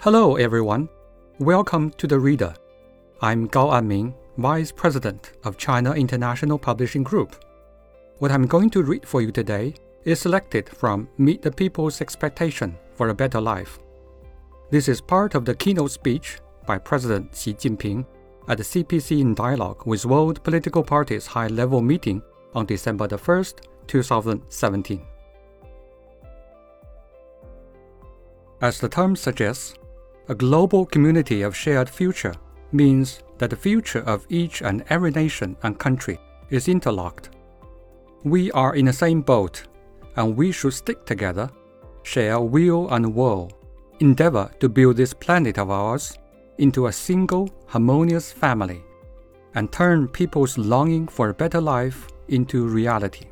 Hello, everyone. Welcome to The Reader. I'm Gao Anming, Vice President of China International Publishing Group. What I'm going to read for you today is selected from Meet the People's Expectation for a Better Life. This is part of the keynote speech by President Xi Jinping at the CPC in dialogue with World Political Parties High Level Meeting on December the 1st, 2017. As the term suggests, a global community of shared future means that the future of each and every nation and country is interlocked. We are in the same boat, and we should stick together, share will and woe, endeavor to build this planet of ours into a single harmonious family, and turn people's longing for a better life into reality.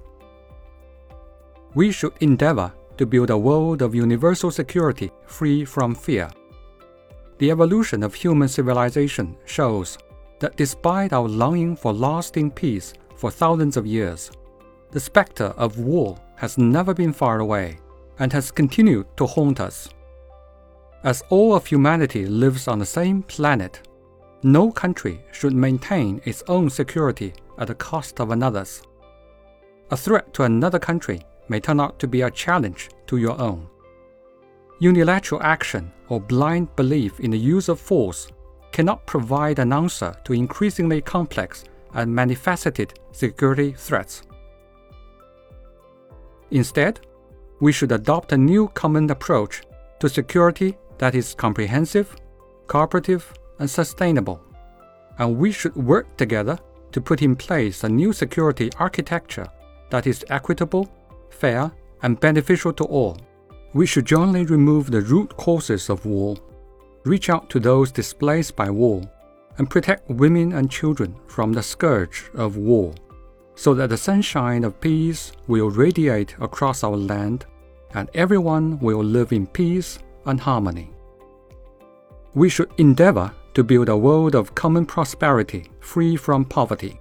We should endeavor to build a world of universal security free from fear. The evolution of human civilization shows that despite our longing for lasting peace for thousands of years, the specter of war has never been far away and has continued to haunt us. As all of humanity lives on the same planet, no country should maintain its own security at the cost of another's. A threat to another country may turn out to be a challenge to your own. Unilateral action or blind belief in the use of force cannot provide an answer to increasingly complex and manifested security threats. Instead, we should adopt a new common approach to security that is comprehensive, cooperative, and sustainable. And we should work together to put in place a new security architecture that is equitable fair, and beneficial to all. We should jointly remove the root causes of war, reach out to those displaced by war, and protect women and children from the scourge of war, so that the sunshine of peace will radiate across our land and everyone will live in peace and harmony. We should endeavor to build a world of common prosperity free from poverty.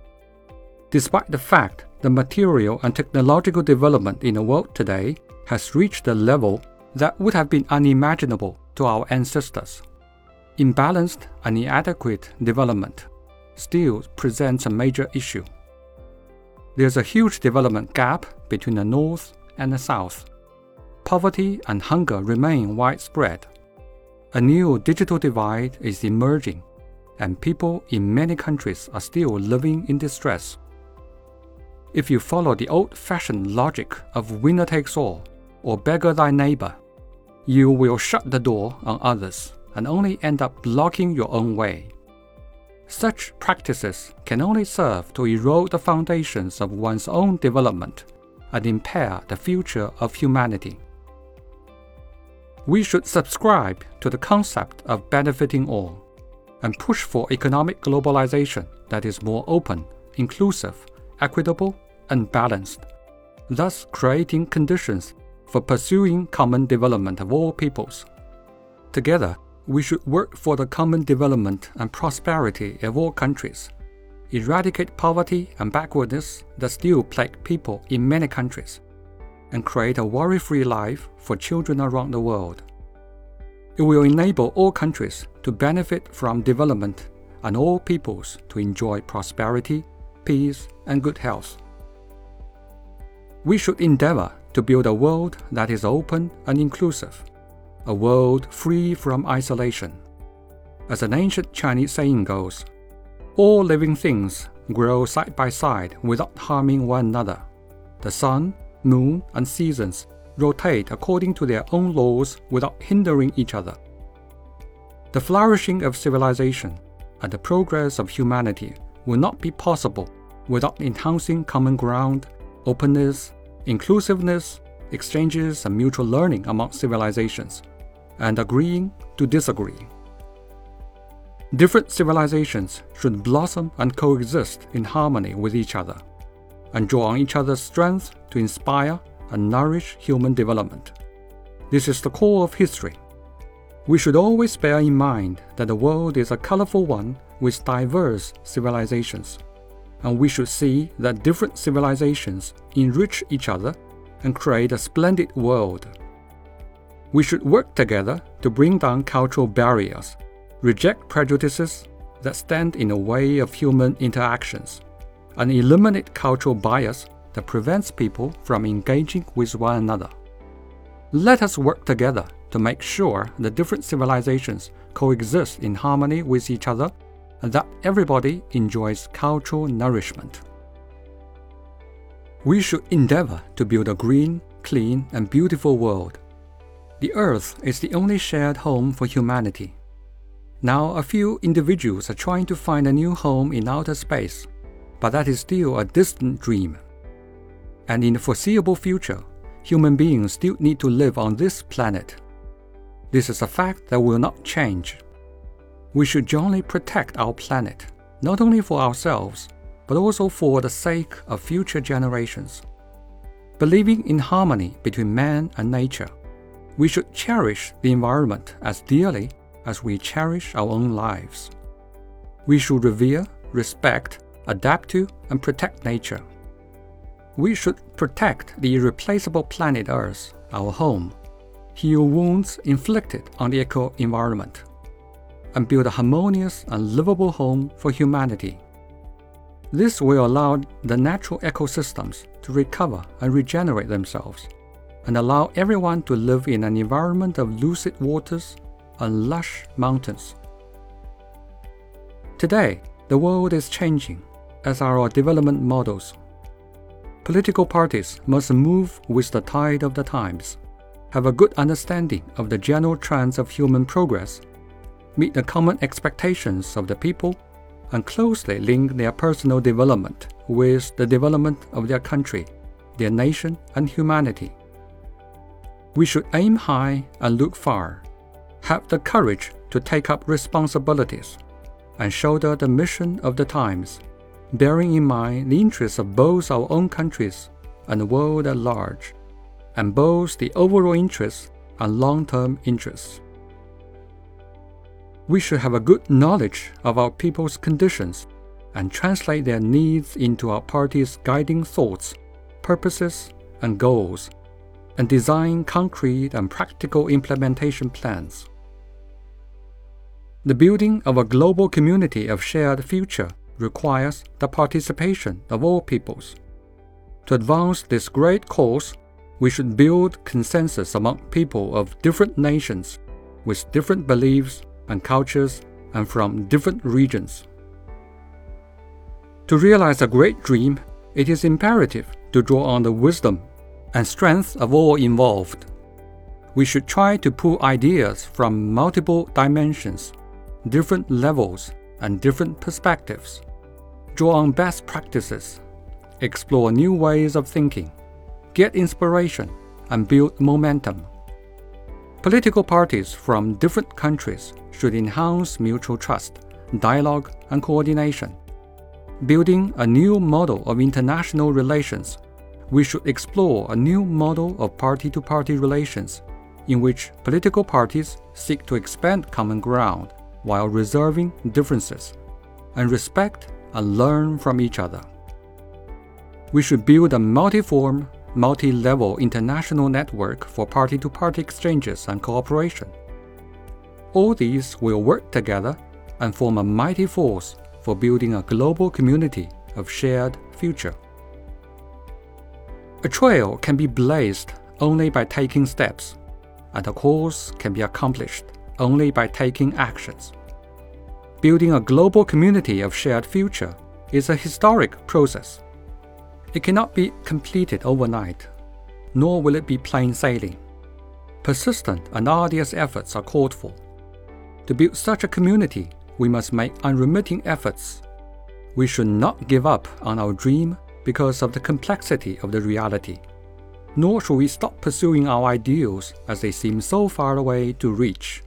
Despite the fact the material and technological development in the world today has reached a level that would have been unimaginable to our ancestors. Imbalanced and inadequate development still presents a major issue. There's a huge development gap between the North and the South. Poverty and hunger remain widespread. A new digital divide is emerging, and people in many countries are still living in distress. If you follow the old fashioned logic of winner takes all or beggar thy neighbor, you will shut the door on others and only end up blocking your own way. Such practices can only serve to erode the foundations of one's own development and impair the future of humanity. We should subscribe to the concept of benefiting all and push for economic globalization that is more open, inclusive, equitable, and balanced, thus creating conditions for pursuing common development of all peoples. Together, we should work for the common development and prosperity of all countries, eradicate poverty and backwardness that still plague people in many countries, and create a worry free life for children around the world. It will enable all countries to benefit from development and all peoples to enjoy prosperity, peace, and good health we should endeavor to build a world that is open and inclusive, a world free from isolation. As an ancient Chinese saying goes, all living things grow side by side without harming one another. The sun, moon, and seasons rotate according to their own laws without hindering each other. The flourishing of civilization and the progress of humanity will not be possible without enhancing common ground, openness, inclusiveness, exchanges, and mutual learning among civilizations, and agreeing to disagree. Different civilizations should blossom and coexist in harmony with each other, and draw on each other's strength to inspire and nourish human development. This is the core of history. We should always bear in mind that the world is a colorful one with diverse civilizations and we should see that different civilizations enrich each other and create a splendid world. We should work together to bring down cultural barriers, reject prejudices that stand in the way of human interactions, and eliminate cultural bias that prevents people from engaging with one another. Let us work together to make sure the different civilizations coexist in harmony with each other that everybody enjoys cultural nourishment. We should endeavor to build a green, clean, and beautiful world. The Earth is the only shared home for humanity. Now, a few individuals are trying to find a new home in outer space, but that is still a distant dream. And in the foreseeable future, human beings still need to live on this planet. This is a fact that will not change. We should jointly protect our planet, not only for ourselves, but also for the sake of future generations. Believing in harmony between man and nature, we should cherish the environment as dearly as we cherish our own lives. We should revere, respect, adapt to, and protect nature. We should protect the irreplaceable planet Earth, our home, heal wounds inflicted on the eco environment, and build a harmonious and livable home for humanity. This will allow the natural ecosystems to recover and regenerate themselves, and allow everyone to live in an environment of lucid waters and lush mountains. Today, the world is changing, as are our development models. Political parties must move with the tide of the times have a good understanding of the general trends of human progress, meet the common expectations of the people, and closely link their personal development with the development of their country, their nation, and humanity. We should aim high and look far, have the courage to take up responsibilities, and shoulder the mission of the times, bearing in mind the interests of both our own countries and the world at large and both the overall interests and long term interests. We should have a good knowledge of our people's conditions and translate their needs into our party's guiding thoughts, purposes, and goals, and design concrete and practical implementation plans. The building of a global community of shared future requires the participation of all peoples. To advance this great cause, we should build consensus among people of different nations with different beliefs and cultures and from different regions. To realize a great dream, it is imperative to draw on the wisdom and strength of all involved. We should try to pull ideas from multiple dimensions, different levels, and different perspectives, draw on best practices, explore new ways of thinking get inspiration, and build momentum. Political parties from different countries should enhance mutual trust, dialogue, and coordination. Building a new model of international relations, we should explore a new model of party to party relations in which political parties seek to expand common ground while reserving differences and respect and learn from each other. We should build a multi-form multi level international network for party to party exchanges and cooperation. All these will work together and form a mighty force for building a global community of shared future. A trail can be blazed only by taking steps, and a course can be accomplished only by taking actions. Building a global community of shared future is a historic process it cannot be completed overnight, nor will it be plain sailing. Persistent and arduous efforts are called for. To build such a community, we must make unremitting efforts. We should not give up on our dream because of the complexity of the reality, nor should we stop pursuing our ideals as they seem so far away to reach.